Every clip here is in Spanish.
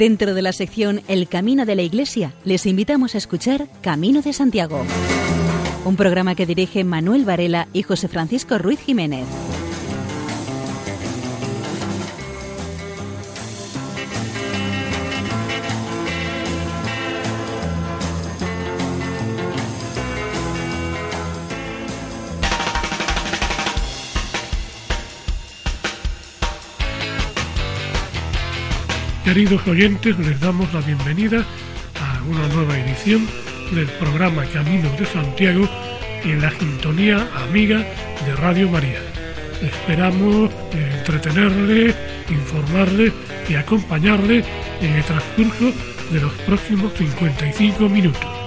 Dentro de la sección El Camino de la Iglesia, les invitamos a escuchar Camino de Santiago, un programa que dirige Manuel Varela y José Francisco Ruiz Jiménez. Queridos oyentes, les damos la bienvenida a una nueva edición del programa Camino de Santiago en la sintonía amiga de Radio María. Esperamos entretenerle, informarle y acompañarle en el transcurso de los próximos 55 minutos.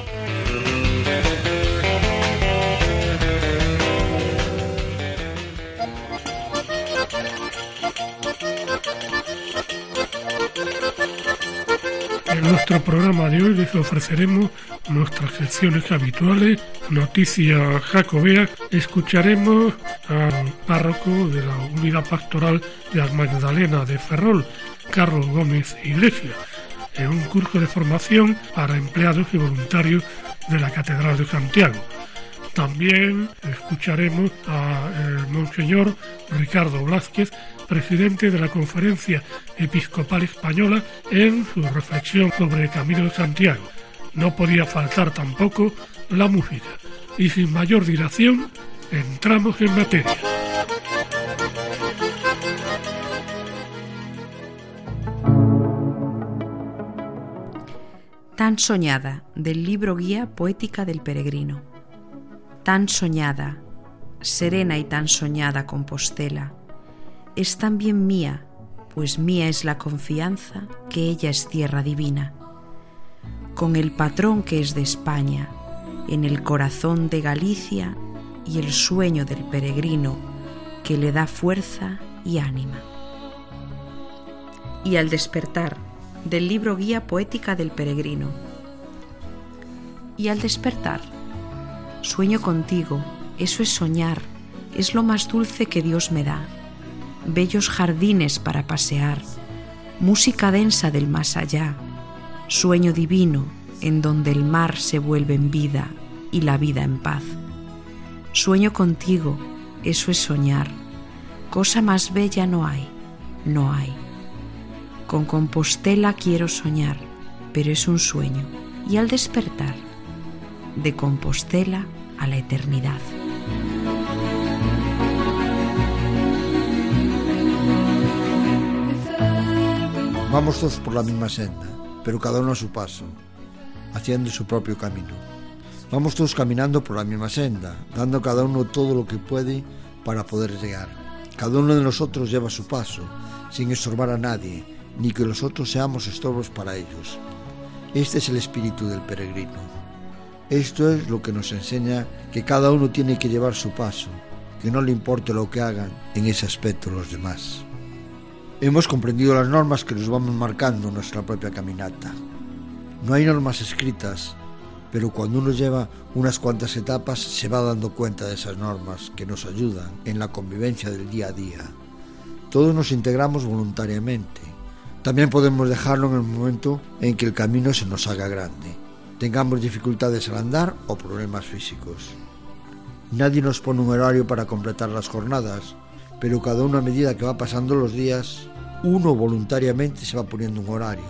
Nuestro programa de hoy les ofreceremos nuestras secciones habituales, Noticias Jacobea, escucharemos al párroco de la Unidad Pastoral de la Magdalena de Ferrol, Carlos Gómez Iglesias, en un curso de formación para empleados y voluntarios de la Catedral de Santiago. También escucharemos al Monseñor Ricardo Blázquez, presidente de la Conferencia Episcopal Española, en su reflexión sobre el Camino de Santiago. No podía faltar tampoco la música. Y sin mayor dilación, entramos en materia. Tan soñada del libro guía Poética del Peregrino tan soñada, serena y tan soñada Compostela, es también mía, pues mía es la confianza que ella es tierra divina. Con el patrón que es de España, en el corazón de Galicia y el sueño del peregrino que le da fuerza y ánima. Y al despertar, del libro Guía Poética del Peregrino. Y al despertar, Sueño contigo, eso es soñar, es lo más dulce que Dios me da. Bellos jardines para pasear, música densa del más allá, sueño divino en donde el mar se vuelve en vida y la vida en paz. Sueño contigo, eso es soñar, cosa más bella no hay, no hay. Con Compostela quiero soñar, pero es un sueño, y al despertar, de Compostela a la eternidad. Vamos todos por la misma senda, pero cada uno a su paso, haciendo su propio camino. Vamos todos caminando por la misma senda, dando cada uno todo lo que puede para poder llegar. Cada uno de nosotros lleva su paso, sin estorbar a nadie, ni que los otros seamos estorbos para ellos. Este es el espíritu del peregrino. Esto es lo que nos enseña que cada uno tiene que llevar su paso, que no le importe lo que hagan en ese aspecto los demás. Hemos comprendido las normas que nos vamos marcando en nuestra propia caminata. No hay normas escritas, pero cuando uno lleva unas cuantas etapas se va dando cuenta de esas normas que nos ayudan en la convivencia del día a día. Todos nos integramos voluntariamente. También podemos dejarlo en el momento en que el camino se nos haga grande tengamos dificultades al andar o problemas físicos. Nadie nos pone un horario para completar las jornadas, pero cada uno a medida que va pasando los días, uno voluntariamente se va poniendo un horario.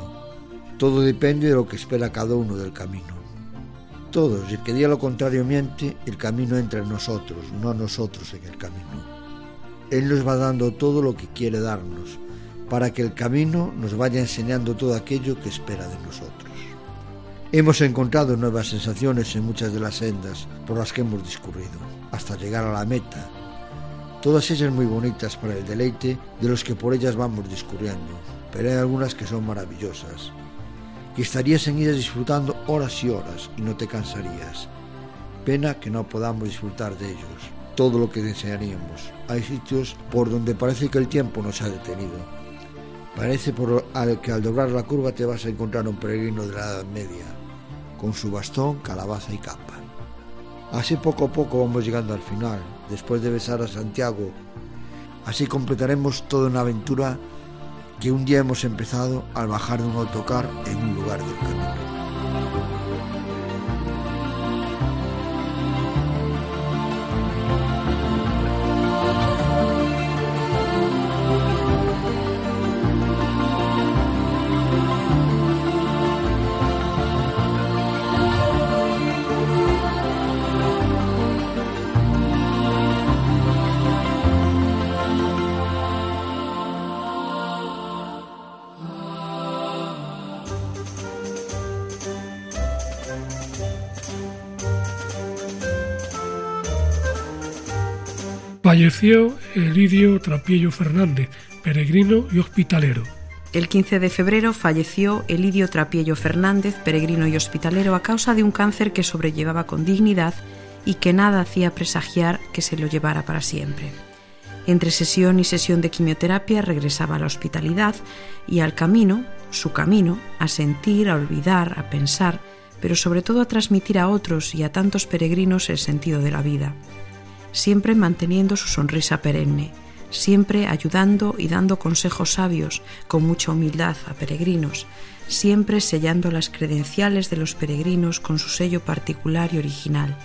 Todo depende de lo que espera cada uno del camino. Todos, el que diga lo contrario miente, el camino entra en nosotros, no nosotros en el camino. Él nos va dando todo lo que quiere darnos, para que el camino nos vaya enseñando todo aquello que espera de nosotros. Hemos encontrado nuevas sensaciones en muchas de las sendas por las que hemos discurrido, hasta llegar a la meta. Todas ellas muy bonitas para el deleite de los que por ellas vamos discurriendo, pero hay algunas que son maravillosas, que estarías en ellas disfrutando horas y horas y no te cansarías. Pena que no podamos disfrutar de ellos, todo lo que desearíamos. Hay sitios por donde parece que el tiempo nos ha detenido. Parece por que al doblar la curva te vas a encontrar un peregrino de la Edad Media, con su bastón, calabaza y capa. Así poco a poco vamos llegando al final, después de besar a Santiago. Así completaremos toda una aventura que un día hemos empezado al bajar de un autocar en un lugar del Falleció Elidio Trapiello Fernández, peregrino y hospitalero. El 15 de febrero falleció Elidio Trapiello Fernández, peregrino y hospitalero, a causa de un cáncer que sobrellevaba con dignidad y que nada hacía presagiar que se lo llevara para siempre. Entre sesión y sesión de quimioterapia regresaba a la hospitalidad y al camino, su camino, a sentir, a olvidar, a pensar, pero sobre todo a transmitir a otros y a tantos peregrinos el sentido de la vida siempre manteniendo su sonrisa perenne, siempre ayudando y dando consejos sabios con mucha humildad a peregrinos, siempre sellando las credenciales de los peregrinos con su sello particular y original.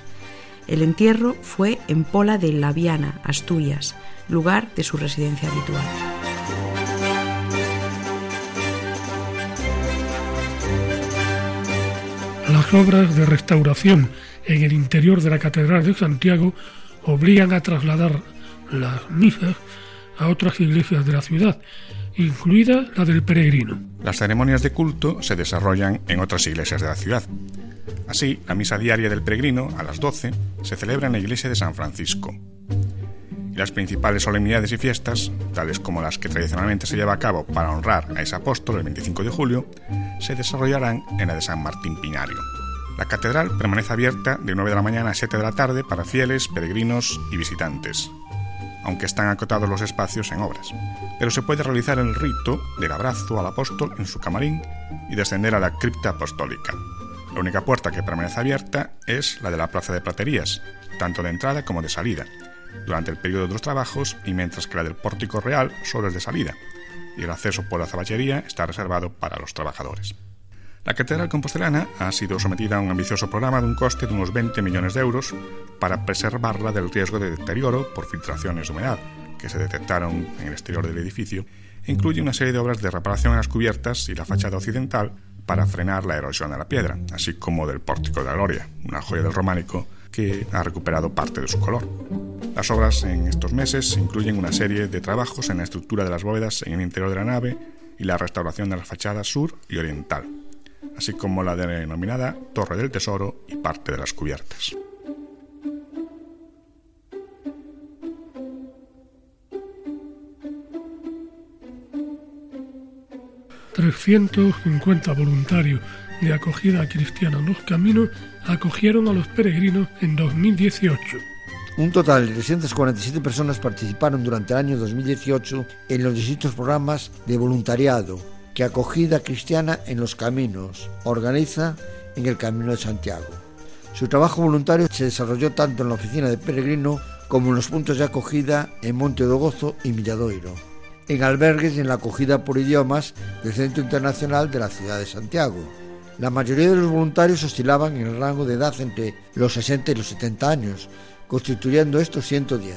El entierro fue en Pola de Laviana, Asturias, lugar de su residencia habitual. Las obras de restauración en el interior de la Catedral de Santiago obligan a trasladar las misas a otras iglesias de la ciudad, incluida la del peregrino. Las ceremonias de culto se desarrollan en otras iglesias de la ciudad. Así, la misa diaria del peregrino, a las 12, se celebra en la iglesia de San Francisco. Y las principales solemnidades y fiestas, tales como las que tradicionalmente se lleva a cabo para honrar a ese apóstol el 25 de julio, se desarrollarán en la de San Martín Pinario. La catedral permanece abierta de 9 de la mañana a 7 de la tarde para fieles, peregrinos y visitantes, aunque están acotados los espacios en obras. Pero se puede realizar el rito del abrazo al apóstol en su camarín y descender a la cripta apostólica. La única puerta que permanece abierta es la de la Plaza de Platerías, tanto de entrada como de salida, durante el periodo de los trabajos y mientras que la del Pórtico Real solo es de salida, y el acceso por la zaballería está reservado para los trabajadores. La Catedral Compostelana ha sido sometida a un ambicioso programa de un coste de unos 20 millones de euros para preservarla del riesgo de deterioro por filtraciones de humedad que se detectaron en el exterior del edificio incluye una serie de obras de reparación en las cubiertas y la fachada occidental para frenar la erosión de la piedra, así como del Pórtico de la Gloria, una joya del románico que ha recuperado parte de su color. Las obras en estos meses incluyen una serie de trabajos en la estructura de las bóvedas en el interior de la nave y la restauración de las fachadas sur y oriental así como la denominada Torre del Tesoro y parte de las cubiertas. ...350 voluntarios de acogida cristiana en los caminos acogieron a los peregrinos en 2018. Un total de 347 personas participaron durante el año 2018 en los distintos programas de voluntariado, que Acogida Cristiana en los Caminos organiza en el Camino de Santiago. Su trabajo voluntario se desarrolló tanto en la oficina de Peregrino como en los puntos de acogida en Monte do Gozo y Milladoiro, en albergues y en la acogida por idiomas del Centro Internacional de la ciudad de Santiago. La mayoría de los voluntarios oscilaban en el rango de edad entre los 60 y los 70 años, constituyendo estos 110,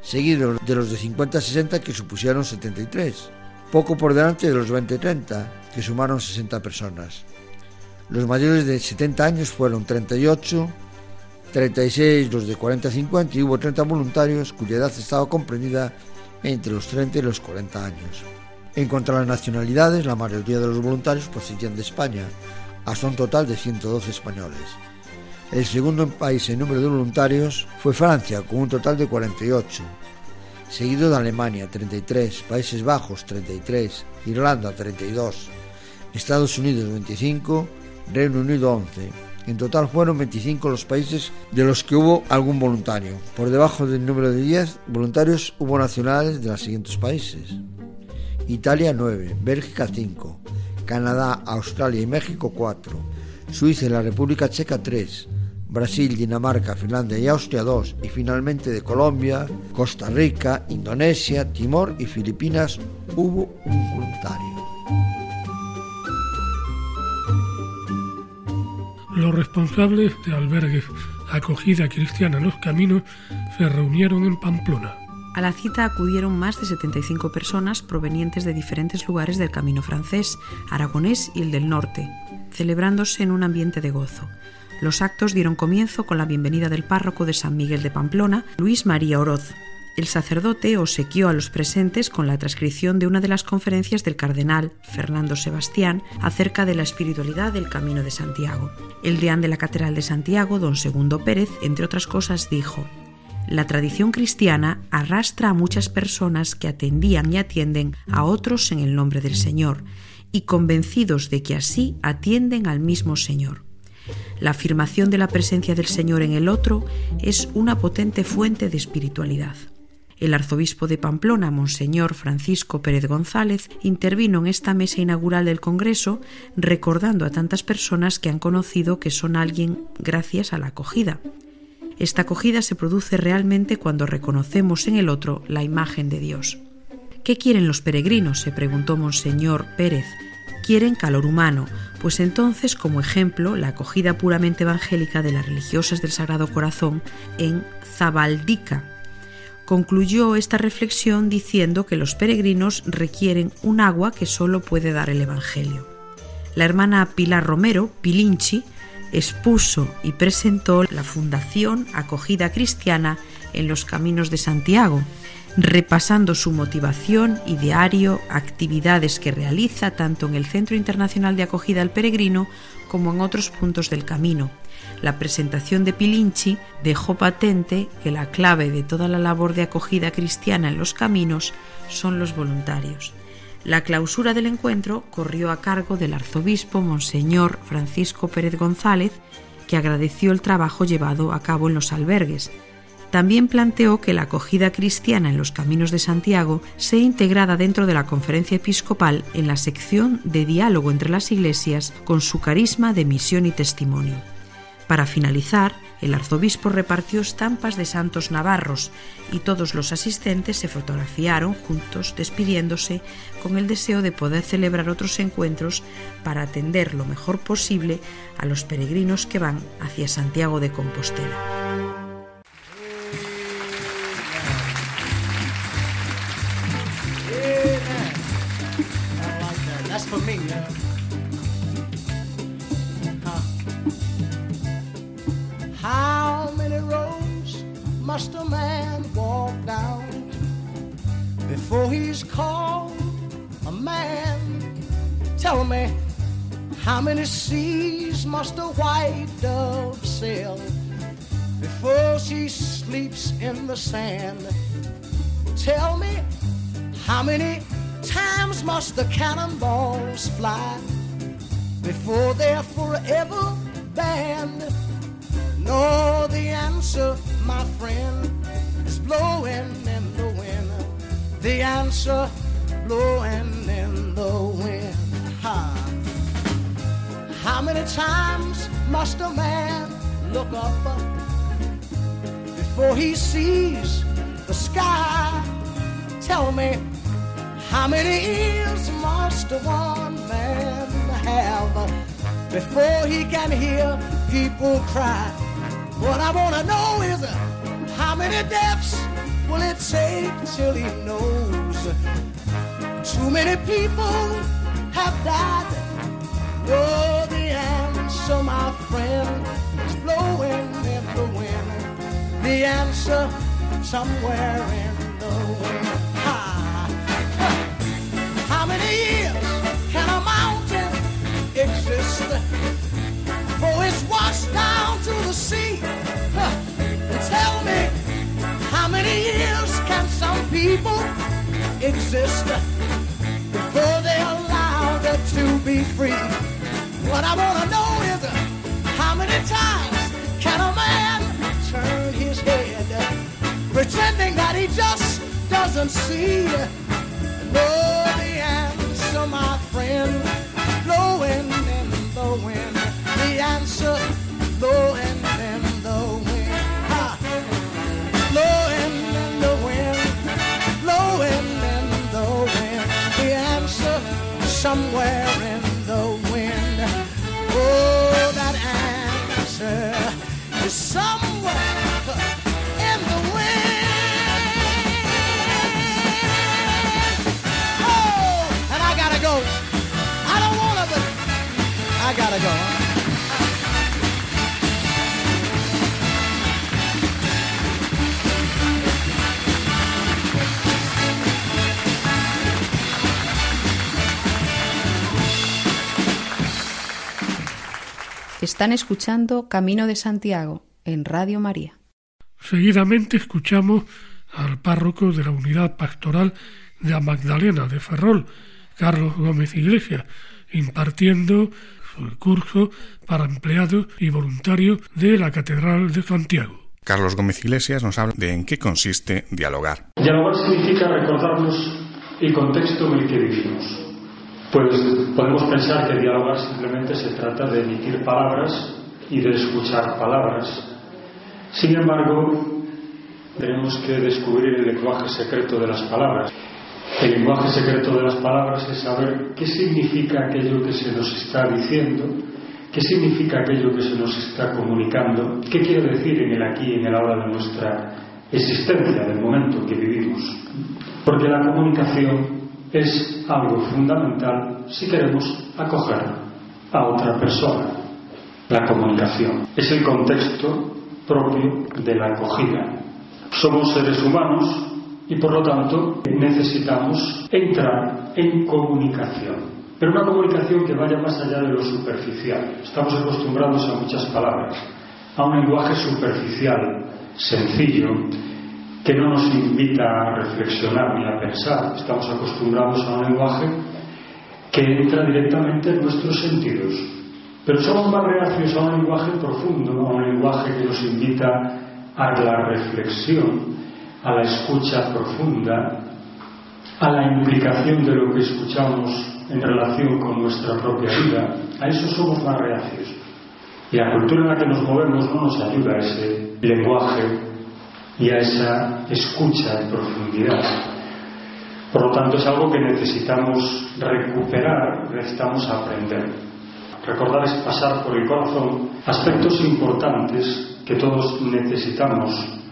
seguidos de los de 50 a 60 que supusieron 73 poco por delante de los 20-30, que sumaron 60 personas. Los mayores de 70 años fueron 38, 36 los de 40-50 y hubo 30 voluntarios cuya edad estaba comprendida entre los 30 y los 40 años. En cuanto a las nacionalidades, la mayoría de los voluntarios procedían de España, hasta un total de 112 españoles. El segundo país en número de voluntarios fue Francia, con un total de 48, seguido de Alemania 33, Países Bajos 33, Irlanda 32, Estados Unidos 25, Reino Unido 11. En total fueron 25 los países de los que hubo algún voluntario. Por debajo del número de 10 voluntarios hubo nacionales de los siguientes países. Italia 9, Bélgica 5, Canadá, Australia y México 4, Suiza y la República Checa 3, Brasil, Dinamarca, Finlandia y Austria 2 y finalmente de Colombia, Costa Rica, Indonesia, Timor y Filipinas hubo un voluntario. Los responsables de albergues acogida cristiana en los caminos se reunieron en Pamplona. A la cita acudieron más de 75 personas provenientes de diferentes lugares del camino francés, aragonés y el del norte, celebrándose en un ambiente de gozo. Los actos dieron comienzo con la bienvenida del párroco de San Miguel de Pamplona, Luis María Oroz. El sacerdote obsequió a los presentes con la transcripción de una de las conferencias del cardenal Fernando Sebastián acerca de la espiritualidad del Camino de Santiago. El deán de la Catedral de Santiago, don Segundo Pérez, entre otras cosas, dijo la tradición cristiana arrastra a muchas personas que atendían y atienden a otros en el nombre del Señor, y convencidos de que así atienden al mismo Señor. La afirmación de la presencia del Señor en el otro es una potente fuente de espiritualidad. El arzobispo de Pamplona, Monseñor Francisco Pérez González, intervino en esta mesa inaugural del Congreso recordando a tantas personas que han conocido que son alguien gracias a la acogida. Esta acogida se produce realmente cuando reconocemos en el otro la imagen de Dios. ¿Qué quieren los peregrinos? se preguntó Monseñor Pérez. Quieren calor humano, pues entonces, como ejemplo, la acogida puramente evangélica de las religiosas del Sagrado Corazón en Zabaldica. Concluyó esta reflexión diciendo que los peregrinos requieren un agua que solo puede dar el Evangelio. La hermana Pilar Romero, Pilinchi, expuso y presentó la Fundación Acogida Cristiana en los Caminos de Santiago, repasando su motivación, ideario, actividades que realiza tanto en el Centro Internacional de Acogida al Peregrino como en otros puntos del camino. La presentación de Pilinchi dejó patente que la clave de toda la labor de acogida cristiana en los caminos son los voluntarios. La clausura del encuentro corrió a cargo del arzobispo Monseñor Francisco Pérez González, que agradeció el trabajo llevado a cabo en los albergues. También planteó que la acogida cristiana en los caminos de Santiago sea integrada dentro de la conferencia episcopal en la sección de diálogo entre las iglesias con su carisma de misión y testimonio. Para finalizar, el arzobispo repartió estampas de santos navarros y todos los asistentes se fotografiaron juntos despidiéndose con el deseo de poder celebrar otros encuentros para atender lo mejor posible a los peregrinos que van hacia Santiago de Compostela. Must a man walk down before he's called a man? Tell me, how many seas must a white dove sail before she sleeps in the sand? Tell me, how many times must the cannonballs fly before they're forever banned? No, the answer my friend, is blowing in the wind. The answer blowing in the wind. Ha. How many times must a man look up before he sees the sky? Tell me, how many ears must one man have before he can hear people cry? What I wanna know is how many deaths will it take till he knows? Too many people have died. Oh, the answer, my friend, is blowing in the wind. The answer somewhere in Years can a mountain exist? for it's washed down to the sea. Huh. Tell me, how many years can some people exist before they're allowed to be free? What I want to know is how many times can a man turn his head pretending that he just doesn't see? No, well, my friend, blowing in the wind. the answer, blowing. Están escuchando Camino de Santiago en Radio María. Seguidamente escuchamos al párroco de la unidad pastoral de la Magdalena de Ferrol, Carlos Gómez Iglesias, impartiendo su curso para empleados y voluntarios de la Catedral de Santiago. Carlos Gómez Iglesias nos habla de en qué consiste dialogar. Dialogar significa recordarnos el contexto en el que vivimos. Pues podemos pensar que dialogar simplemente se trata de emitir palabras y de escuchar palabras. Sin embargo, tenemos que descubrir el lenguaje secreto de las palabras. El lenguaje secreto de las palabras es saber qué significa aquello que se nos está diciendo, qué significa aquello que se nos está comunicando, qué quiere decir en el aquí y en el ahora de nuestra existencia, del momento que vivimos. Porque la comunicación es algo fundamental si queremos acoger a otra persona. La comunicación es el contexto propio de la acogida. Somos seres humanos y por lo tanto necesitamos entrar en comunicación. Pero una comunicación que vaya más allá de lo superficial. Estamos acostumbrados a muchas palabras, a un lenguaje superficial, sencillo, que no nos invita a reflexionar ni a pensar. Estamos acostumbrados a un lenguaje que entra directamente en nuestros sentidos. Pero somos más reacios a un lenguaje profundo, a un lenguaje que nos invita a la reflexión, a la escucha profunda, a la implicación de lo que escuchamos en relación con nuestra propia vida. A eso somos más reacios. Y la cultura en la que nos movemos no nos ayuda a ese lenguaje y a esa escucha en profundidad. Por lo tanto, es algo que necesitamos recuperar, necesitamos aprender. Recordar es pasar por el corazón aspectos importantes que todos necesitamos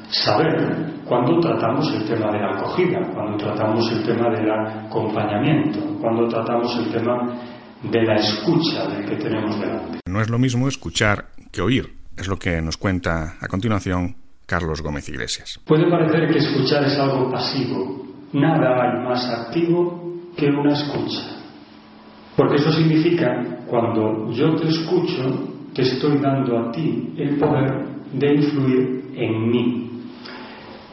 saber cuando tratamos el tema de la acogida, cuando tratamos el tema del acompañamiento, cuando tratamos el tema de la escucha del que tenemos delante. No es lo mismo escuchar que oír, es lo que nos cuenta a continuación Carlos Gómez Iglesias. Puede parecer que escuchar es algo pasivo. Nada hay más activo que una escucha. Porque eso significa, cuando yo te escucho, te estoy dando a ti el poder de influir en mí.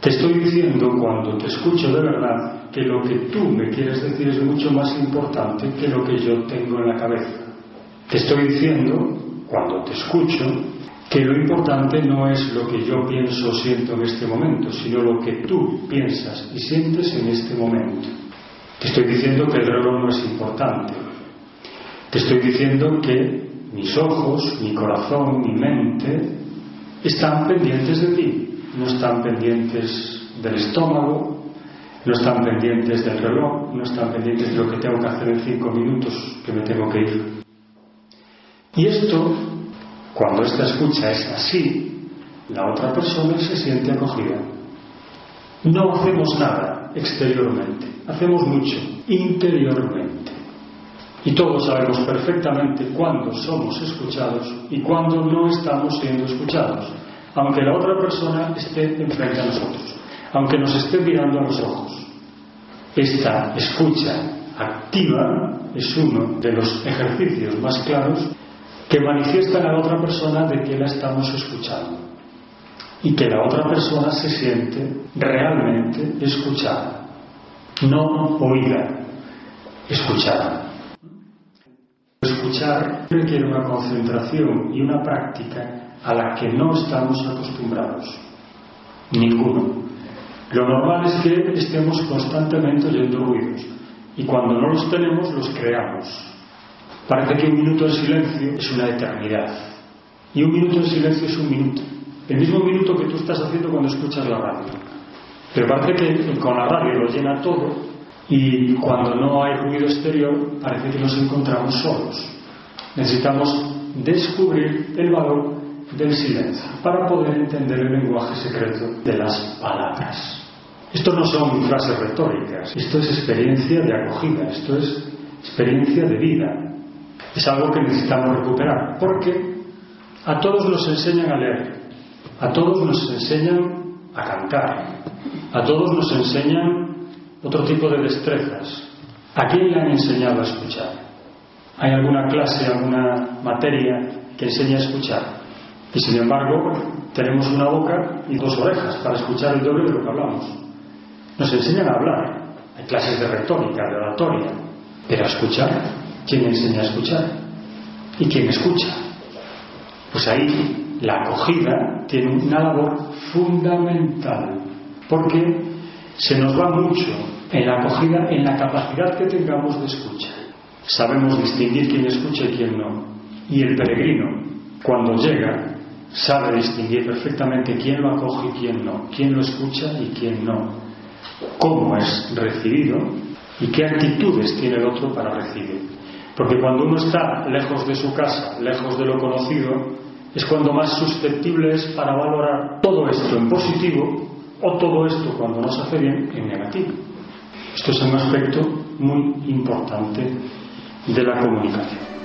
Te estoy diciendo, cuando te escucho de verdad, que lo que tú me quieres decir es mucho más importante que lo que yo tengo en la cabeza. Te estoy diciendo, cuando te escucho, que lo importante no es lo que yo pienso o siento en este momento, sino lo que tú piensas y sientes en este momento. Te estoy diciendo que el reloj no es importante. Te estoy diciendo que mis ojos, mi corazón, mi mente están pendientes de ti, no están pendientes del estómago, no están pendientes del reloj, no están pendientes de lo que tengo que hacer en cinco minutos, que me tengo que ir. Y esto cuando esta escucha es así, la otra persona se siente acogida. No hacemos nada exteriormente, hacemos mucho interiormente. Y todos sabemos perfectamente cuándo somos escuchados y cuándo no estamos siendo escuchados, aunque la otra persona esté enfrente a nosotros, aunque nos esté mirando a los ojos. Esta escucha activa es uno de los ejercicios más claros que manifiestan a la otra persona de que la estamos escuchando y que la otra persona se siente realmente escuchada, no oída, escuchada. Escuchar requiere una concentración y una práctica a la que no estamos acostumbrados, ninguno. Lo normal es que estemos constantemente oyendo ruidos y cuando no los tenemos los creamos. Parece que un minuto de silencio es una eternidad. Y un minuto de silencio es un minuto. El mismo minuto que tú estás haciendo cuando escuchas la radio. Pero parece que con la radio lo llena todo y cuando no hay ruido exterior parece que nos encontramos solos. Necesitamos descubrir el valor del silencio, para poder entender el lenguaje secreto de las palabras. Esto no son frases retóricas, esto es experiencia de acogida, esto es experiencia de vida. Es algo que necesitamos recuperar, porque a todos nos enseñan a leer, a todos nos enseñan a cantar, a todos nos enseñan otro tipo de destrezas. ¿A quién le han enseñado a escuchar? ¿Hay alguna clase, alguna materia que enseñe a escuchar? Y sin embargo, tenemos una boca y dos orejas para escuchar el doble de lo que hablamos. Nos enseñan a hablar. Hay clases de retórica, de oratoria. Pero a escuchar, ¿quién enseña a escuchar? ¿Y quién escucha? Pues ahí la acogida tiene una labor fundamental. Porque se nos va mucho en la acogida, en la capacidad que tengamos de escuchar. Sabemos distinguir quién escucha y quién no. Y el peregrino, cuando llega, sabe distinguir perfectamente quién lo acoge y quién no, quién lo escucha y quién no, cómo es recibido y qué actitudes tiene el otro para recibir. Porque cuando uno está lejos de su casa, lejos de lo conocido, es cuando más susceptible es para valorar todo esto en positivo o todo esto cuando nos hace bien en negativo. Esto es un aspecto muy importante de la comunicación.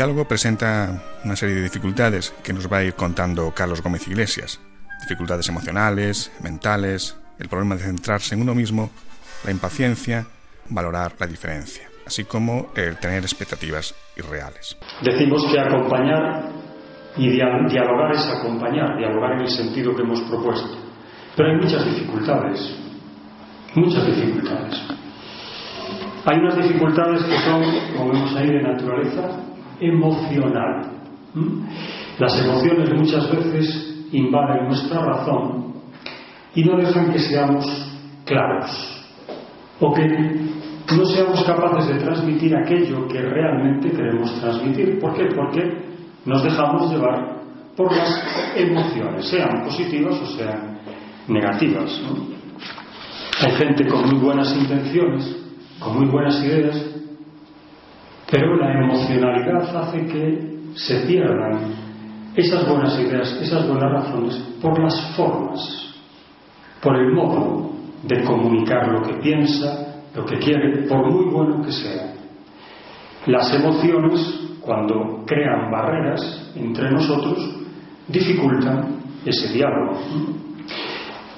Diálogo presenta una serie de dificultades que nos va a ir contando Carlos Gómez Iglesias. Dificultades emocionales, mentales, el problema de centrarse en uno mismo, la impaciencia, valorar la diferencia, así como el tener expectativas irreales. Decimos que acompañar y dialogar es acompañar, dialogar en el sentido que hemos propuesto. Pero hay muchas dificultades, muchas dificultades. Hay unas dificultades que son, como vemos ahí, de naturaleza emocional. Las emociones muchas veces invaden nuestra razón y no dejan que seamos claros o que no seamos capaces de transmitir aquello que realmente queremos transmitir. ¿Por qué? Porque nos dejamos llevar por las emociones, sean positivas o sean negativas. Hay gente con muy buenas intenciones, con muy buenas ideas, pero la emocionalidad hace que se pierdan esas buenas ideas, esas buenas razones por las formas, por el modo de comunicar lo que piensa, lo que quiere, por muy bueno que sea. Las emociones, cuando crean barreras entre nosotros, dificultan ese diálogo.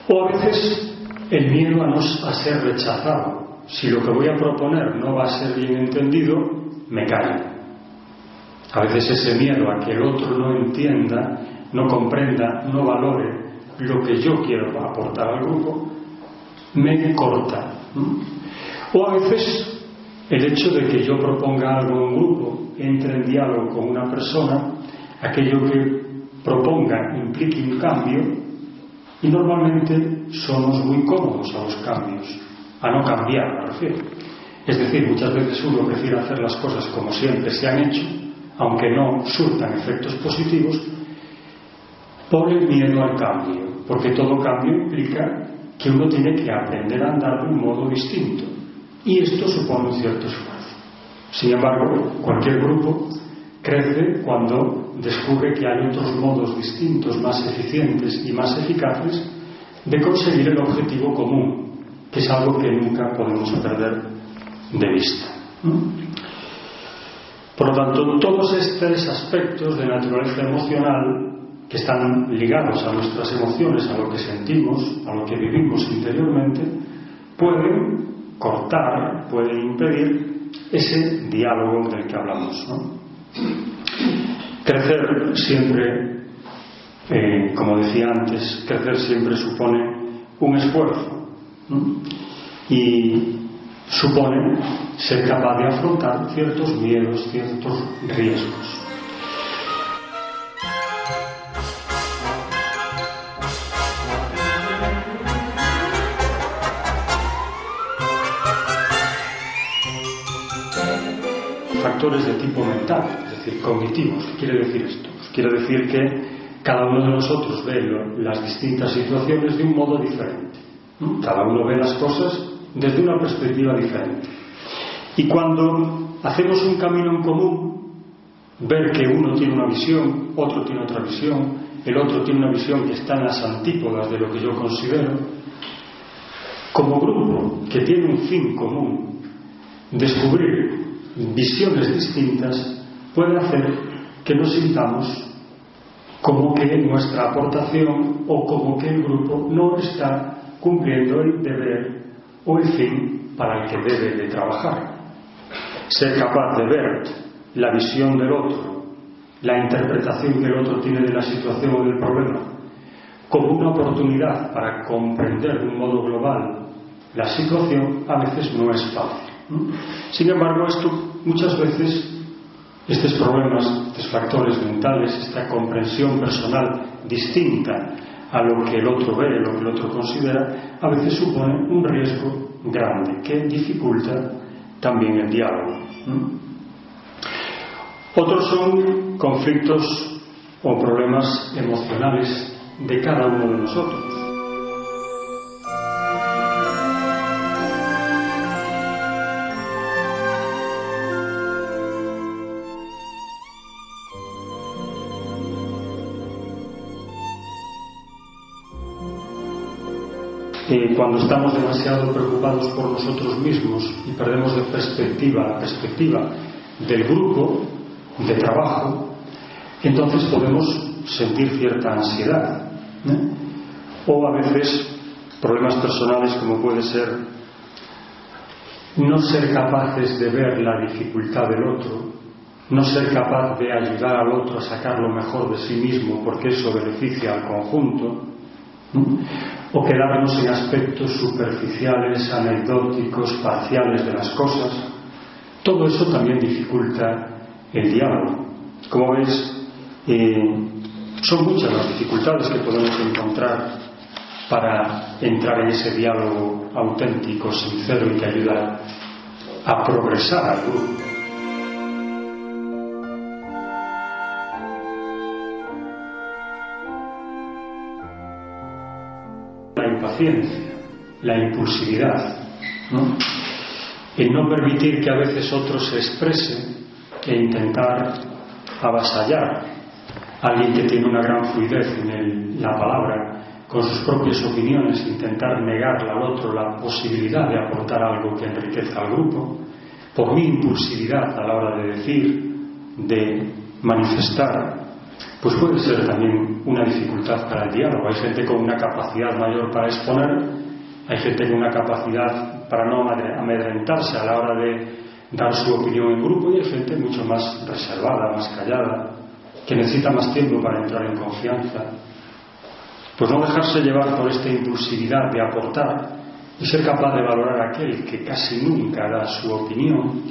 O a veces el miedo a, no, ser rechazado. Si lo que voy a proponer no va a ser bien entendido, me callo. A veces ese miedo a que el otro no entienda, no comprenda, no valore lo que yo quiero aportar al grupo, me corta. O a veces el hecho de que yo proponga algo en un grupo, entre en diálogo con una persona, aquello que proponga implique un cambio, y normalmente somos muy cómodos a los cambios, a no cambiar, me refiero. Es decir, muchas veces uno prefiere hacer las cosas como siempre se han hecho, aunque no surtan efectos positivos, por el miedo al cambio, porque todo cambio implica que uno tiene que aprender a andar de un modo distinto, y esto supone un cierto esfuerzo. Sin embargo, cualquier grupo crece cuando descubre que hay otros modos distintos, más eficientes y más eficaces de conseguir el objetivo común, que es algo que nunca podemos perder de vista. Por lo tanto, todos estos aspectos de naturaleza emocional que están ligados a nuestras emociones, a lo que sentimos, a lo que vivimos interiormente, pueden cortar, pueden impedir ese diálogo del que hablamos. Crecer siempre, eh, como decía antes, crecer siempre supone un esfuerzo. Y supone ser capaz de afrontar ciertos miedos, ciertos riesgos. Factores de tipo mental, es decir, cognitivos. ¿Qué quiere decir esto? Pues quiere decir que cada uno de nosotros ve las distintas situaciones de un modo diferente. Cada uno ve las cosas desde una perspectiva diferente. Y cuando hacemos un camino en común, ver que uno tiene una visión, otro tiene otra visión, el otro tiene una visión que está en las antípodas de lo que yo considero, como grupo que tiene un fin común, descubrir visiones distintas puede hacer que nos sintamos como que nuestra aportación o como que el grupo no está cumpliendo el deber el fin para el que debe de trabajar. Ser capaz de ver la visión del otro, la interpretación que el otro tiene de la situación o del problema, como una oportunidad para comprender de un modo global la situación, a veces no es fácil. Sin embargo, esto muchas veces estos problemas, estos factores mentales, esta comprensión personal distinta a lo que el otro ve, lo que el otro considera, a veces supone un riesgo grande que dificulta también el diálogo. Otros son conflictos o problemas emocionales de cada uno de nosotros. Cuando estamos demasiado preocupados por nosotros mismos y perdemos de perspectiva la perspectiva del grupo de trabajo, entonces podemos sentir cierta ansiedad. O a veces problemas personales como puede ser no ser capaces de ver la dificultad del otro, no ser capaz de ayudar al otro a sacar lo mejor de sí mismo porque eso beneficia al conjunto, o quedarnos en aspectos superficiales, anecdóticos, parciales de las cosas, todo eso también dificulta el diálogo. Como ves, eh, son muchas las dificultades que podemos encontrar para entrar en ese diálogo auténtico, sincero y que ayuda a progresar al grupo. La impulsividad, ¿no? el no permitir que a veces otro se exprese e intentar avasallar a alguien que tiene una gran fluidez en la palabra, con sus propias opiniones, intentar negarle al otro la posibilidad de aportar algo que enriquezca al grupo, por mi impulsividad a la hora de decir, de manifestar pues puede ser también una dificultad para el diálogo. Hay gente con una capacidad mayor para exponer, hay gente con una capacidad para no amedrentarse a la hora de dar su opinión en grupo y hay gente mucho más reservada, más callada, que necesita más tiempo para entrar en confianza. Pues no dejarse llevar por esta impulsividad de aportar y ser capaz de valorar aquel que casi nunca da su opinión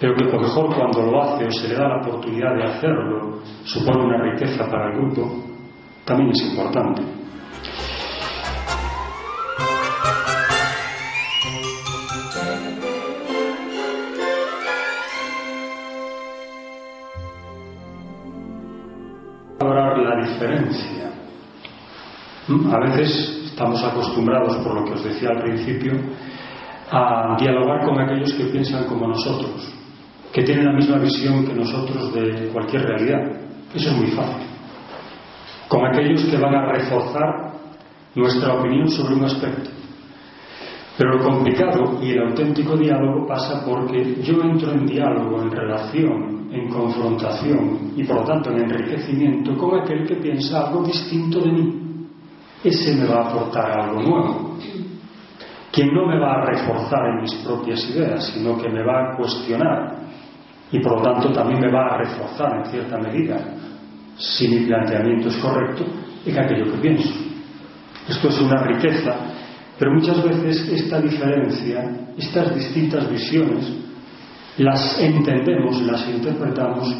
pero que por mejor cuando lo hace o se le da la oportunidad de hacerlo supone una riqueza para el grupo, también es importante. Valorar la diferencia. ¿Mm? A veces estamos acostumbrados, por lo que os decía al principio, a dialogar con aquellos que piensan como nosotros, que tienen la misma visión que nosotros de cualquier realidad. Eso es muy fácil. Con aquellos que van a reforzar nuestra opinión sobre un aspecto. Pero lo complicado y el auténtico diálogo pasa porque yo entro en diálogo, en relación, en confrontación y por lo tanto en enriquecimiento con aquel que piensa algo distinto de mí. Ese me va a aportar algo nuevo. Quien no me va a reforzar en mis propias ideas, sino que me va a cuestionar y por lo tanto también me va a reforzar en cierta medida si mi planteamiento es correcto en aquello que pienso. Esto es una riqueza, pero muchas veces esta diferencia, estas distintas visiones, las entendemos, las interpretamos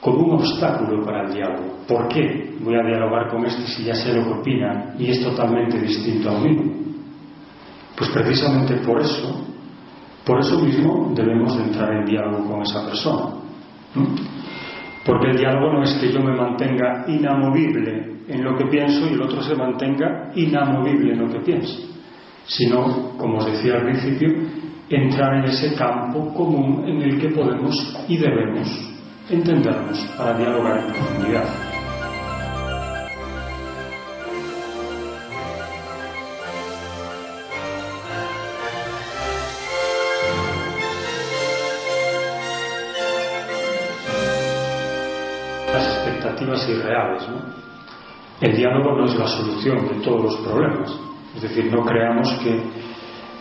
como un obstáculo para el diálogo. ¿Por qué voy a dialogar con este si ya sé lo que opina y es totalmente distinto a mí? Pues precisamente por eso por eso mismo debemos entrar en diálogo con esa persona. Porque el diálogo no es que yo me mantenga inamovible en lo que pienso y el otro se mantenga inamovible en lo que piensa, sino, como os decía al principio, entrar en ese campo común en el que podemos y debemos entendernos para dialogar en profundidad. Expectativas irreales, ¿no? El diálogo no es la solución de todos los problemas. Es decir, no creamos que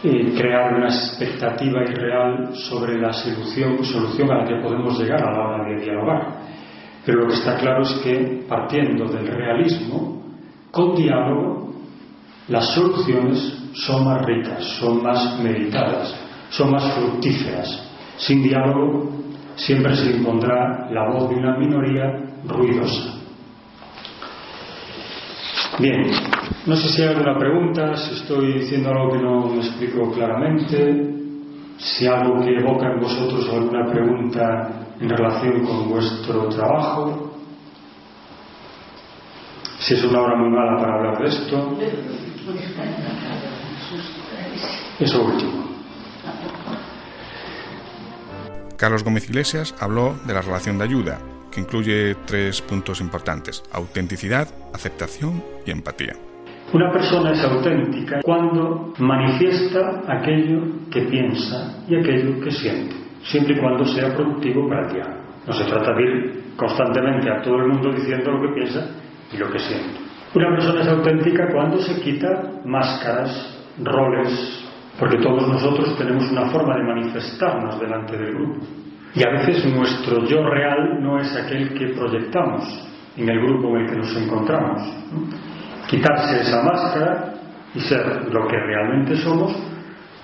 eh, crear una expectativa irreal sobre la solución, solución a la que podemos llegar a la hora de dialogar. Pero lo que está claro es que, partiendo del realismo, con diálogo, las soluciones son más ricas, son más meditadas, son más fructíferas. Sin diálogo, siempre se impondrá la voz de una minoría ruidosa. Bien, no sé si hay alguna pregunta, si estoy diciendo algo que no me explico claramente, si algo que evoca en vosotros alguna pregunta en relación con vuestro trabajo, si es una hora muy mala para hablar de esto. Eso último. Carlos Gómez Iglesias habló de la relación de ayuda, que incluye tres puntos importantes, autenticidad, aceptación y empatía. Una persona es auténtica cuando manifiesta aquello que piensa y aquello que siente, siempre y cuando sea productivo para el diálogo. No se trata de ir constantemente a todo el mundo diciendo lo que piensa y lo que siente. Una persona es auténtica cuando se quita máscaras, roles, porque todos nosotros tenemos una forma de manifestarnos delante del grupo. Y a veces nuestro yo real no es aquel que proyectamos en el grupo en el que nos encontramos. Quitarse esa máscara y ser lo que realmente somos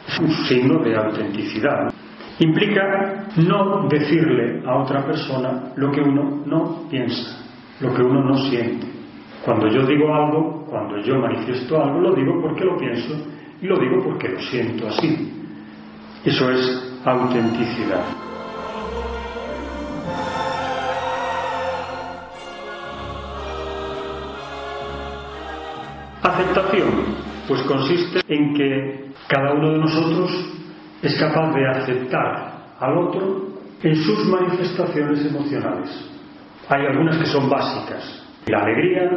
es un signo de autenticidad. Implica no decirle a otra persona lo que uno no piensa, lo que uno no siente. Cuando yo digo algo, cuando yo manifiesto algo, lo digo porque lo pienso y lo digo porque lo siento así. Eso es autenticidad. aceptación? Pues consiste en que cada uno de nosotros es capaz de aceptar al otro en sus manifestaciones emocionales. Hay algunas que son básicas. La alegría,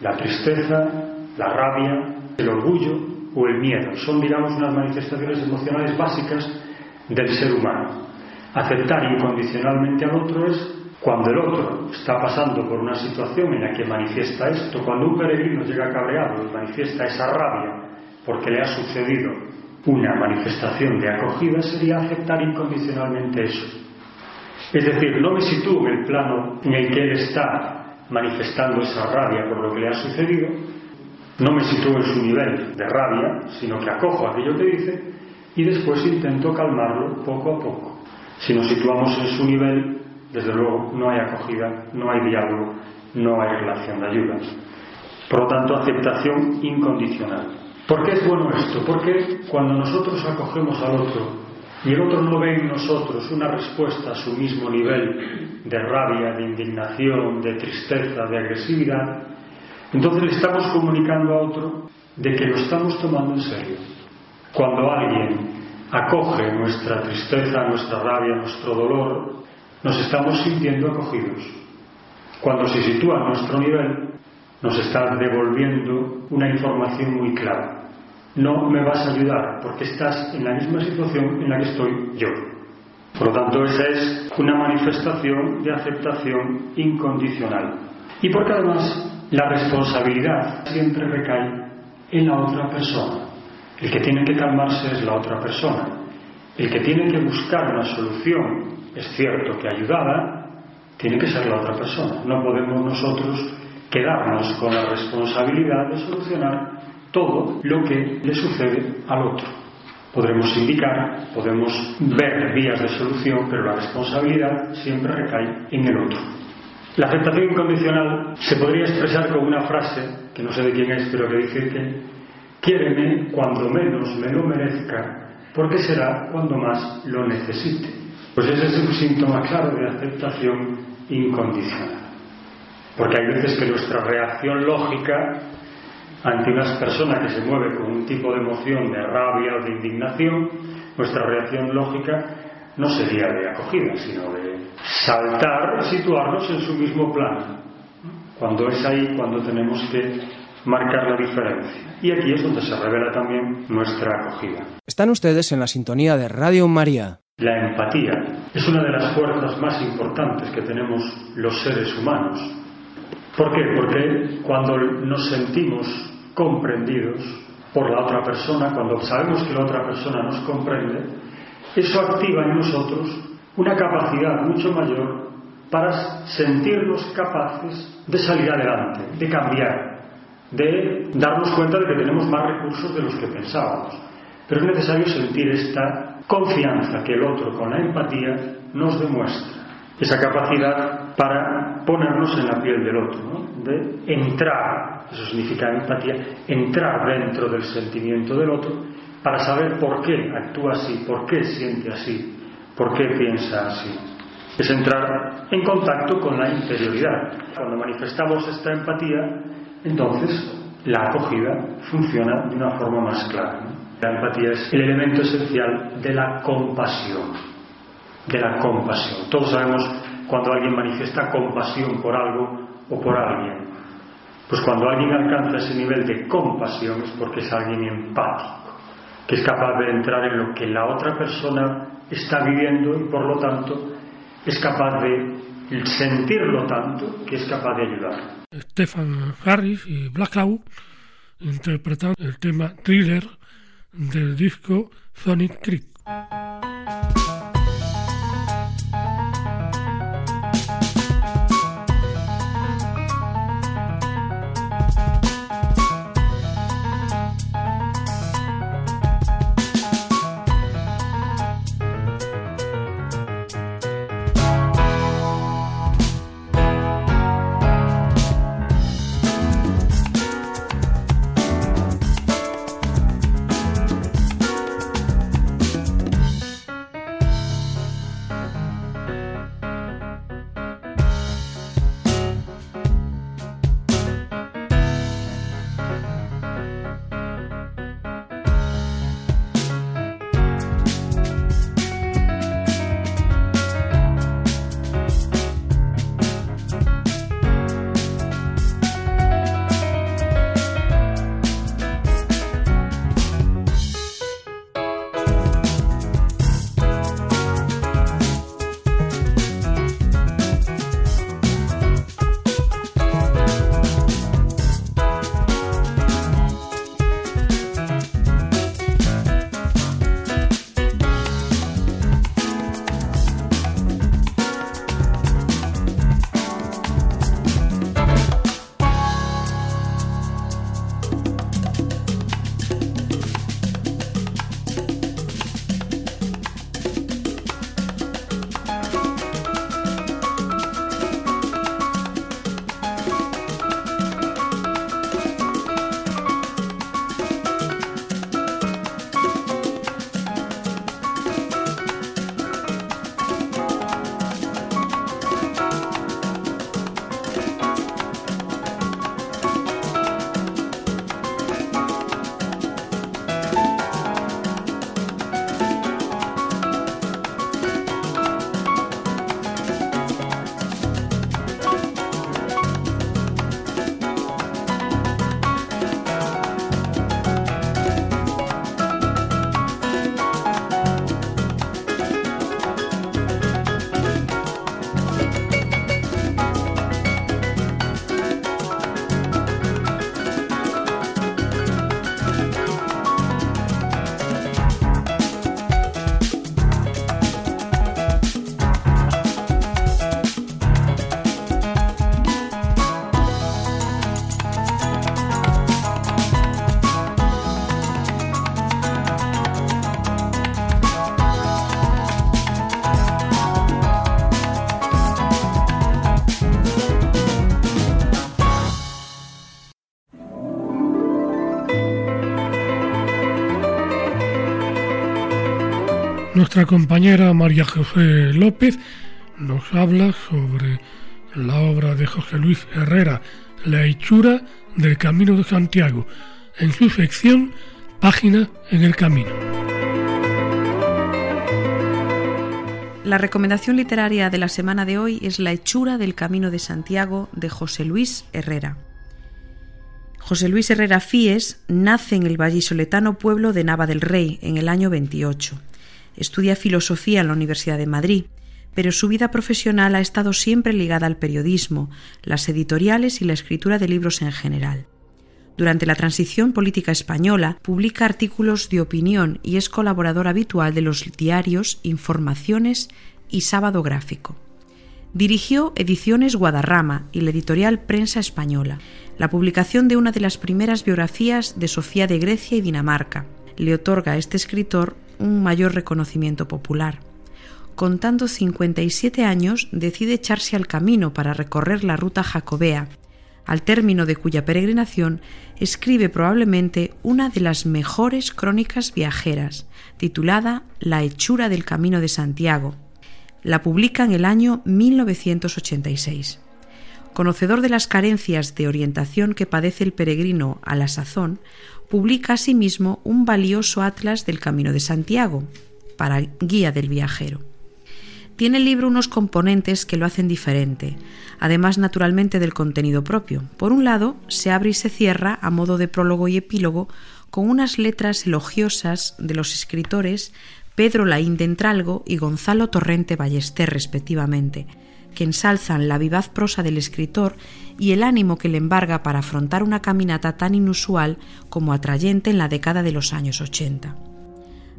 la tristeza, la rabia, el orgullo o el miedo. Son, digamos, unas manifestaciones emocionales básicas del ser humano. Aceptar incondicionalmente al otro es cuando el otro está pasando por una situación en la que manifiesta esto, cuando un peregrino llega cabreado y manifiesta esa rabia porque le ha sucedido una manifestación de acogida, sería aceptar incondicionalmente eso. Es decir, no me sitúo en el plano en el que él está manifestando esa rabia por lo que le ha sucedido, no me sitúo en su nivel de rabia, sino que acojo aquello que dice y después intento calmarlo poco a poco. Si nos situamos en su nivel, desde luego no hay acogida, no hay diálogo, no hay relación de ayuda. Por lo tanto, aceptación incondicional. ¿Por qué es bueno esto? Porque cuando nosotros acogemos al otro y el otro no ve en nosotros una respuesta a su mismo nivel de rabia, de indignación, de tristeza, de agresividad, entonces le estamos comunicando a otro de que lo estamos tomando en serio. Cuando alguien acoge nuestra tristeza, nuestra rabia, nuestro dolor, nos estamos sintiendo acogidos. Cuando se sitúa a nuestro nivel, nos está devolviendo una información muy clara. No me vas a ayudar porque estás en la misma situación en la que estoy yo. Por lo tanto, esa es una manifestación de aceptación incondicional. Y porque además la responsabilidad siempre recae en la otra persona. El que tiene que calmarse es la otra persona. El que tiene que buscar una solución es cierto que ayudada tiene que ser la otra persona. No podemos nosotros quedarnos con la responsabilidad de solucionar todo lo que le sucede al otro. Podremos indicar, podemos ver vías de solución, pero la responsabilidad siempre recae en el otro. La aceptación incondicional se podría expresar con una frase, que no sé de quién es, pero que dice que quiéreme cuando menos me lo merezca, porque será cuando más lo necesite. Pues ese es un síntoma claro de aceptación incondicional. Porque hay veces que nuestra reacción lógica ante una persona que se mueve con un tipo de emoción de rabia o de indignación, nuestra reacción lógica no sería de acogida, sino de saltar, situarnos en su mismo plano. Cuando es ahí cuando tenemos que marcar la diferencia. Y aquí es donde se revela también nuestra acogida. Están ustedes en la sintonía de Radio María. La empatía es una de las fuerzas más importantes que tenemos los seres humanos. ¿Por qué? Porque cuando nos sentimos comprendidos por la otra persona, cuando sabemos que la otra persona nos comprende, eso activa en nosotros una capacidad mucho mayor para sentirnos capaces de salir adelante, de cambiar, de darnos cuenta de que tenemos más recursos de los que pensábamos. Pero es necesario sentir esta confianza que el otro con la empatía nos demuestra, esa capacidad para ponernos en la piel del otro, de entrar, eso significa empatía, entrar dentro del sentimiento del otro para saber por qué actúa así, por qué siente así, por qué piensa así. Es entrar en contacto con la interioridad. Cuando manifestamos esta empatía, entonces la acogida funciona de una forma más clara. La empatía es el elemento esencial de la compasión. De la compasión. Todos sabemos cuando alguien manifiesta compasión por algo o por alguien. Pues cuando alguien alcanza ese nivel de compasión es porque es alguien empático, que es capaz de entrar en lo que la otra persona está viviendo y por lo tanto es capaz de sentirlo tanto que es capaz de ayudar. Stefan Harris y Black Cloud interpretan el tema thriller del disco Sonic Creek. Nuestra compañera María José López nos habla sobre la obra de José Luis Herrera, La hechura del Camino de Santiago, en su sección Página en el Camino. La recomendación literaria de la semana de hoy es La hechura del Camino de Santiago de José Luis Herrera. José Luis Herrera Fíes nace en el vallisoletano pueblo de Nava del Rey en el año 28. Estudia filosofía en la Universidad de Madrid, pero su vida profesional ha estado siempre ligada al periodismo, las editoriales y la escritura de libros en general. Durante la transición política española publica artículos de opinión y es colaborador habitual de los diarios Informaciones y Sábado Gráfico. Dirigió Ediciones Guadarrama y la editorial Prensa Española, la publicación de una de las primeras biografías de Sofía de Grecia y Dinamarca. Le otorga a este escritor un mayor reconocimiento popular. Contando 57 años, decide echarse al camino para recorrer la ruta jacobea, al término de cuya peregrinación escribe probablemente una de las mejores crónicas viajeras, titulada La hechura del Camino de Santiago, la publica en el año 1986. Conocedor de las carencias de orientación que padece el peregrino a la sazón, publica asimismo un valioso atlas del Camino de Santiago, para guía del viajero. Tiene el libro unos componentes que lo hacen diferente, además naturalmente del contenido propio. Por un lado, se abre y se cierra a modo de prólogo y epílogo con unas letras elogiosas de los escritores Pedro Laín de Entralgo y Gonzalo Torrente Ballester, respectivamente, que ensalzan la vivaz prosa del escritor y el ánimo que le embarga para afrontar una caminata tan inusual como atrayente en la década de los años 80.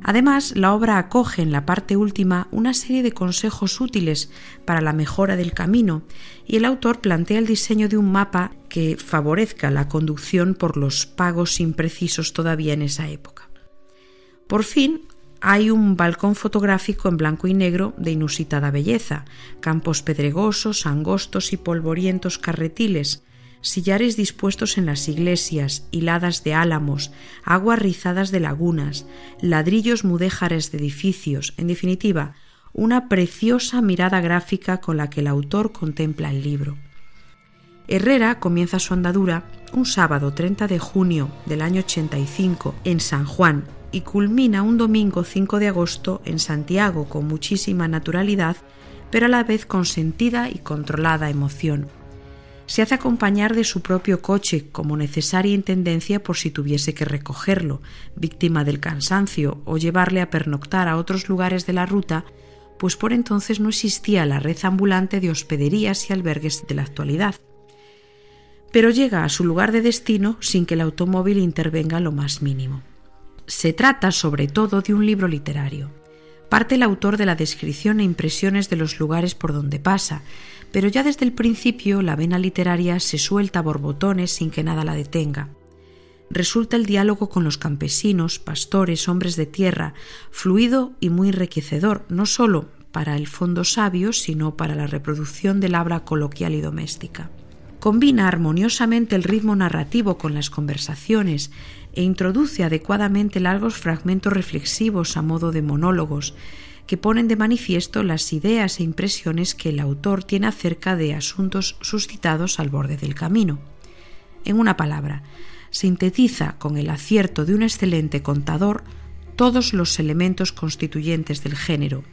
Además, la obra acoge en la parte última una serie de consejos útiles para la mejora del camino y el autor plantea el diseño de un mapa que favorezca la conducción por los pagos imprecisos todavía en esa época. Por fin, hay un balcón fotográfico en blanco y negro de inusitada belleza, campos pedregosos, angostos y polvorientos carretiles, sillares dispuestos en las iglesias, hiladas de álamos, aguas rizadas de lagunas, ladrillos mudéjares de edificios, en definitiva, una preciosa mirada gráfica con la que el autor contempla el libro. Herrera comienza su andadura un sábado 30 de junio del año 85 en San Juan, y culmina un domingo 5 de agosto en Santiago con muchísima naturalidad, pero a la vez con sentida y controlada emoción. Se hace acompañar de su propio coche como necesaria intendencia por si tuviese que recogerlo, víctima del cansancio, o llevarle a pernoctar a otros lugares de la ruta, pues por entonces no existía la red ambulante de hospederías y albergues de la actualidad. Pero llega a su lugar de destino sin que el automóvil intervenga lo más mínimo. Se trata sobre todo de un libro literario. Parte el autor de la descripción e impresiones de los lugares por donde pasa, pero ya desde el principio la vena literaria se suelta a borbotones sin que nada la detenga. Resulta el diálogo con los campesinos, pastores, hombres de tierra, fluido y muy enriquecedor, no sólo para el fondo sabio, sino para la reproducción del habla coloquial y doméstica. Combina armoniosamente el ritmo narrativo con las conversaciones e introduce adecuadamente largos fragmentos reflexivos a modo de monólogos que ponen de manifiesto las ideas e impresiones que el autor tiene acerca de asuntos suscitados al borde del camino. En una palabra, sintetiza con el acierto de un excelente contador todos los elementos constituyentes del género,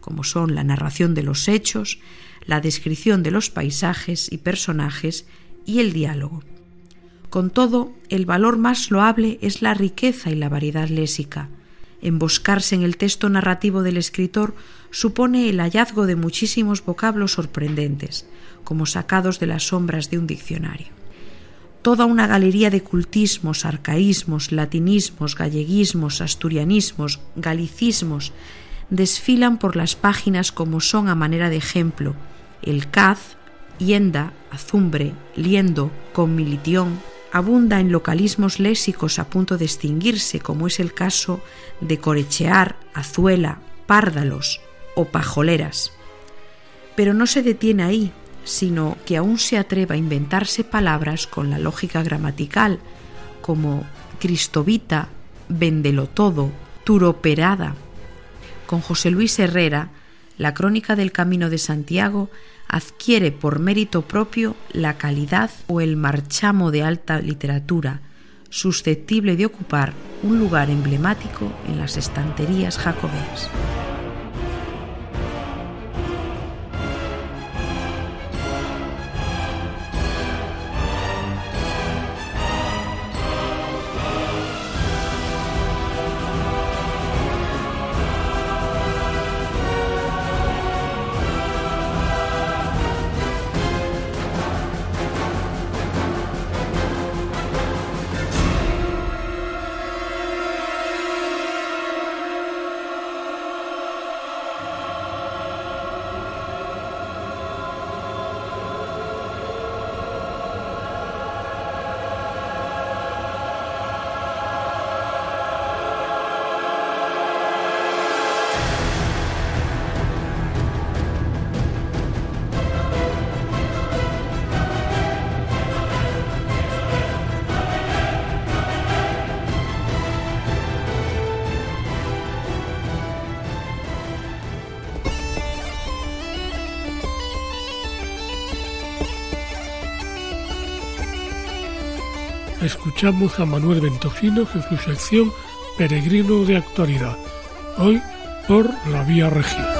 como son la narración de los hechos, la descripción de los paisajes y personajes y el diálogo. Con todo, el valor más loable es la riqueza y la variedad lésica. Emboscarse en el texto narrativo del escritor supone el hallazgo de muchísimos vocablos sorprendentes, como sacados de las sombras de un diccionario. Toda una galería de cultismos, arcaísmos, latinismos, galleguismos, asturianismos, galicismos, desfilan por las páginas como son a manera de ejemplo el caz, hienda, azumbre, liendo, conmilitión, abunda en localismos lésicos a punto de extinguirse, como es el caso de corechear, azuela, párdalos o pajoleras. Pero no se detiene ahí, sino que aún se atreva a inventarse palabras con la lógica gramatical, como cristovita, vendelotodo, turoperada. Con José Luis Herrera, la crónica del Camino de Santiago adquiere por mérito propio la calidad o el marchamo de alta literatura, susceptible de ocupar un lugar emblemático en las estanterías jacobeas. Escuchamos a Manuel Ventosinos en su sección Peregrino de Actualidad, hoy por la Vía Regia.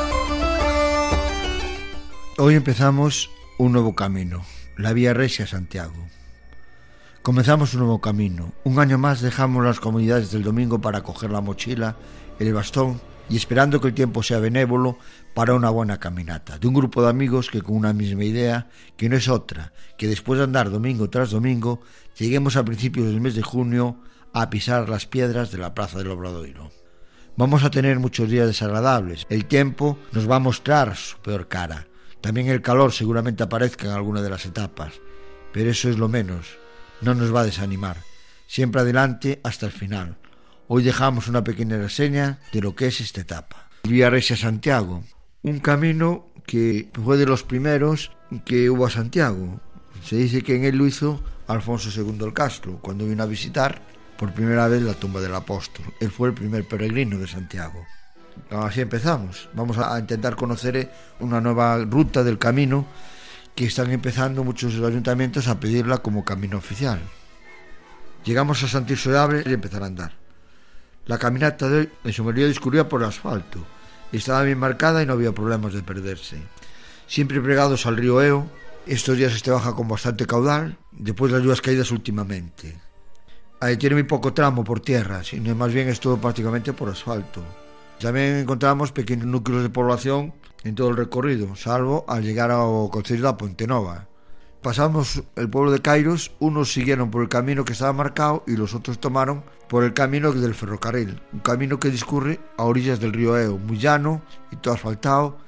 Hoy empezamos un nuevo camino, la Vía Regia Santiago. Comenzamos un nuevo camino. Un año más dejamos las comunidades del domingo para coger la mochila, el bastón y esperando que el tiempo sea benévolo para una buena caminata, de un grupo de amigos que con una misma idea, que no es otra, que después de andar domingo tras domingo, lleguemos a principios del mes de junio a pisar las piedras de la Plaza del Obradoiro. Vamos a tener muchos días desagradables, el tiempo nos va a mostrar su peor cara, también el calor seguramente aparezca en alguna de las etapas, pero eso es lo menos, no nos va a desanimar, siempre adelante hasta el final Hoy dejamos una pequeña reseña de lo que es esta etapa. Vía Resia Santiago, un camino que fue de los primeros que hubo a Santiago. Se dice que en él lo hizo Alfonso II el Castro, cuando vino a visitar por primera vez la tumba del apóstol. Él fue el primer peregrino de Santiago. Así empezamos. Vamos a intentar conocer una nueva ruta del camino que están empezando muchos ayuntamientos a pedirla como camino oficial. Llegamos a Santiago de y empezar a andar. La caminata de hoy en su mayoría discurría por asfalto. Estaba bien marcada y no había problemas de perderse. Siempre pregados al río Eo, estos días este baja con bastante caudal, después de las lluvias caídas últimamente. Ahí tiene muy poco tramo por tierra, sino más bien es todo prácticamente por asfalto. También encontramos pequeños núcleos de población en todo el recorrido, salvo al llegar ao Concello da Ponte Nova. Pasamos el pueblo de Cairos, unos siguieron por el camino que estaba marcado y los otros tomaron por el camino del ferrocarril, un camino que discurre a orillas del río Eo, muy llano y todo asfaltado.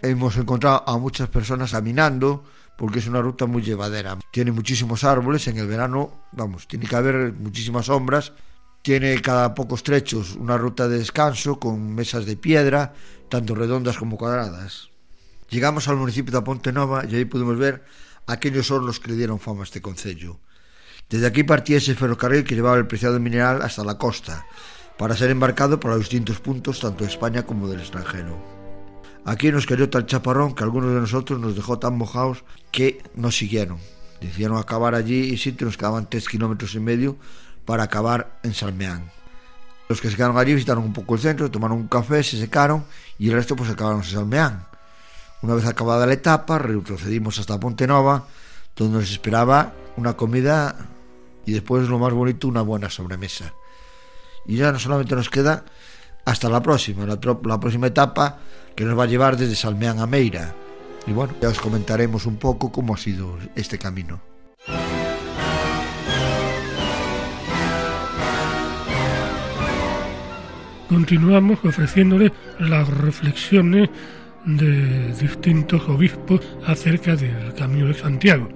Hemos encontrado a muchas personas caminando porque es una ruta muy llevadera. Tiene muchísimos árboles, en el verano, vamos, tiene que haber muchísimas sombras. Tiene cada pocos trechos una ruta de descanso con mesas de piedra, tanto redondas como cuadradas. Llegamos al municipio de Ponte Nova y ahí pudimos ver aquellos son los que le dieron fama a este concello. Desde aquí partía ese ferrocarril que llevaba el preciado mineral hasta la costa, para ser embarcado para los distintos puntos tanto de España como del extranjero. Aquí nos cayó tal chaparrón que algunos de nosotros nos dejó tan mojados que nos siguieron. Decidieron acabar allí y sitio nos quedaban tres kilómetros y medio para acabar en Salmeán. Los que se quedaron allí visitaron un poco el centro, tomaron un café, se secaron y el resto pues acabaron en Salmeán. Una vez acabada la etapa, retrocedimos hasta Ponte Nova, donde nos esperaba una comida y después, lo más bonito, una buena sobremesa. Y ya no solamente nos queda hasta la próxima, la, la próxima etapa que nos va a llevar desde Salmeán a Meira. Y bueno, ya os comentaremos un poco cómo ha sido este camino. Continuamos ofreciéndole las reflexiones de distintos obispos acerca del Camino de Santiago.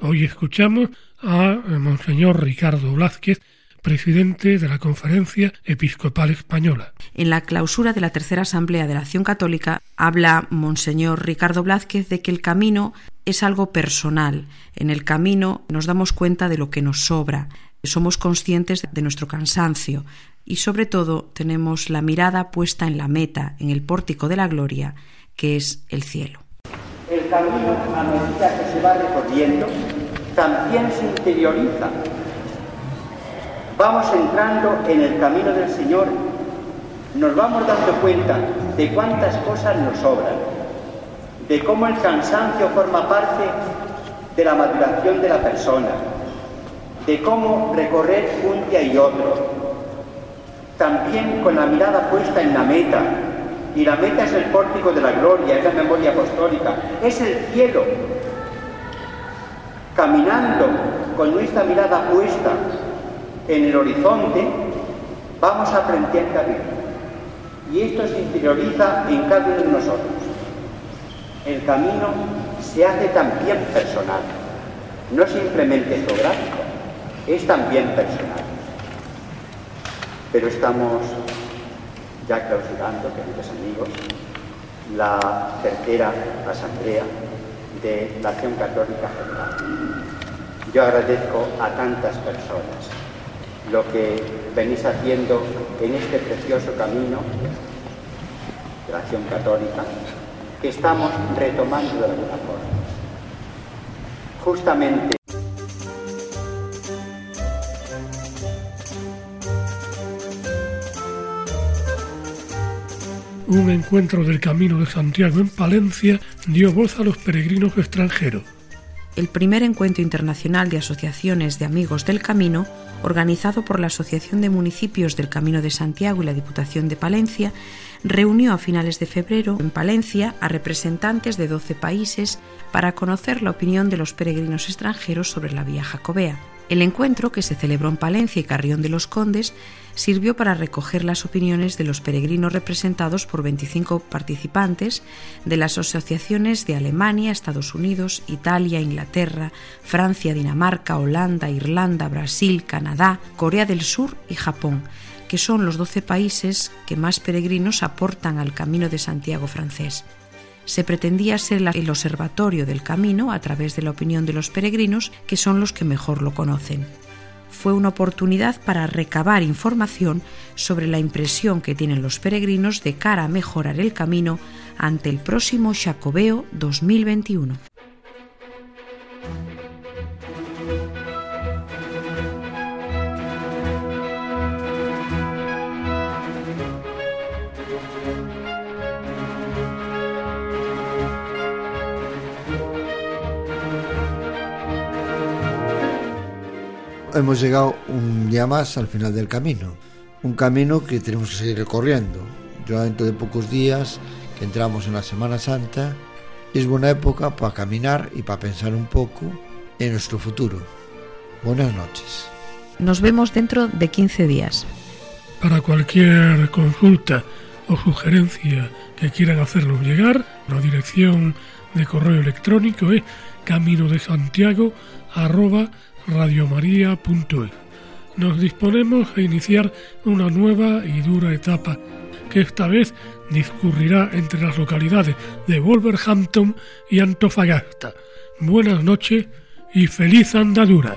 Hoy escuchamos a Monseñor Ricardo Blázquez, presidente de la Conferencia Episcopal Española. En la clausura de la Tercera Asamblea de la Acción Católica habla Monseñor Ricardo Blázquez de que el camino es algo personal. En el camino nos damos cuenta de lo que nos sobra, somos conscientes de nuestro cansancio y sobre todo tenemos la mirada puesta en la meta, en el pórtico de la gloria que es el cielo. El camino, a medida que se va recorriendo, también se interioriza. Vamos entrando en el camino del Señor, nos vamos dando cuenta de cuántas cosas nos sobran, de cómo el cansancio forma parte de la maduración de la persona, de cómo recorrer un día y otro, también con la mirada puesta en la meta, y la meta es el pórtico de la gloria, es la memoria apostólica, es el cielo. Caminando con nuestra mirada puesta en el horizonte, vamos aprendiendo a vivir. Y esto se interioriza en cada uno de nosotros. El camino se hace también personal, no simplemente geográfico, es también personal. Pero estamos ya clausurando, queridos amigos, la tercera asamblea de la Acción Católica General. Yo agradezco a tantas personas lo que venís haciendo en este precioso camino de la Acción Católica que estamos retomando de alguna forma. Justamente un encuentro del Camino de Santiago en Palencia dio voz a los peregrinos extranjeros. El primer encuentro internacional de asociaciones de amigos del Camino, organizado por la Asociación de Municipios del Camino de Santiago y la Diputación de Palencia, reunió a finales de febrero en Palencia a representantes de 12 países para conocer la opinión de los peregrinos extranjeros sobre la vía jacobea. El encuentro, que se celebró en Palencia y Carrión de los Condes, sirvió para recoger las opiniones de los peregrinos representados por 25 participantes de las asociaciones de Alemania, Estados Unidos, Italia, Inglaterra, Francia, Dinamarca, Holanda, Irlanda, Brasil, Canadá, Corea del Sur y Japón, que son los 12 países que más peregrinos aportan al Camino de Santiago francés se pretendía ser el observatorio del camino a través de la opinión de los peregrinos, que son los que mejor lo conocen. Fue una oportunidad para recabar información sobre la impresión que tienen los peregrinos de cara a mejorar el camino ante el próximo Jacobeo 2021. Hemos llegado un día más al final del camino. Un camino que tenemos que seguir recorriendo. Yo dentro de pocos días que entramos en la Semana Santa, es buena época para caminar y para pensar un poco en nuestro futuro. Buenas noches. Nos vemos dentro de 15 días. Para cualquier consulta o sugerencia que quieran hacernos llegar, la dirección de correo electrónico es camino de Santiago radiomaria.es. Nos disponemos a iniciar una nueva y dura etapa que esta vez discurrirá entre las localidades de Wolverhampton y Antofagasta. Buenas noches y feliz andadura.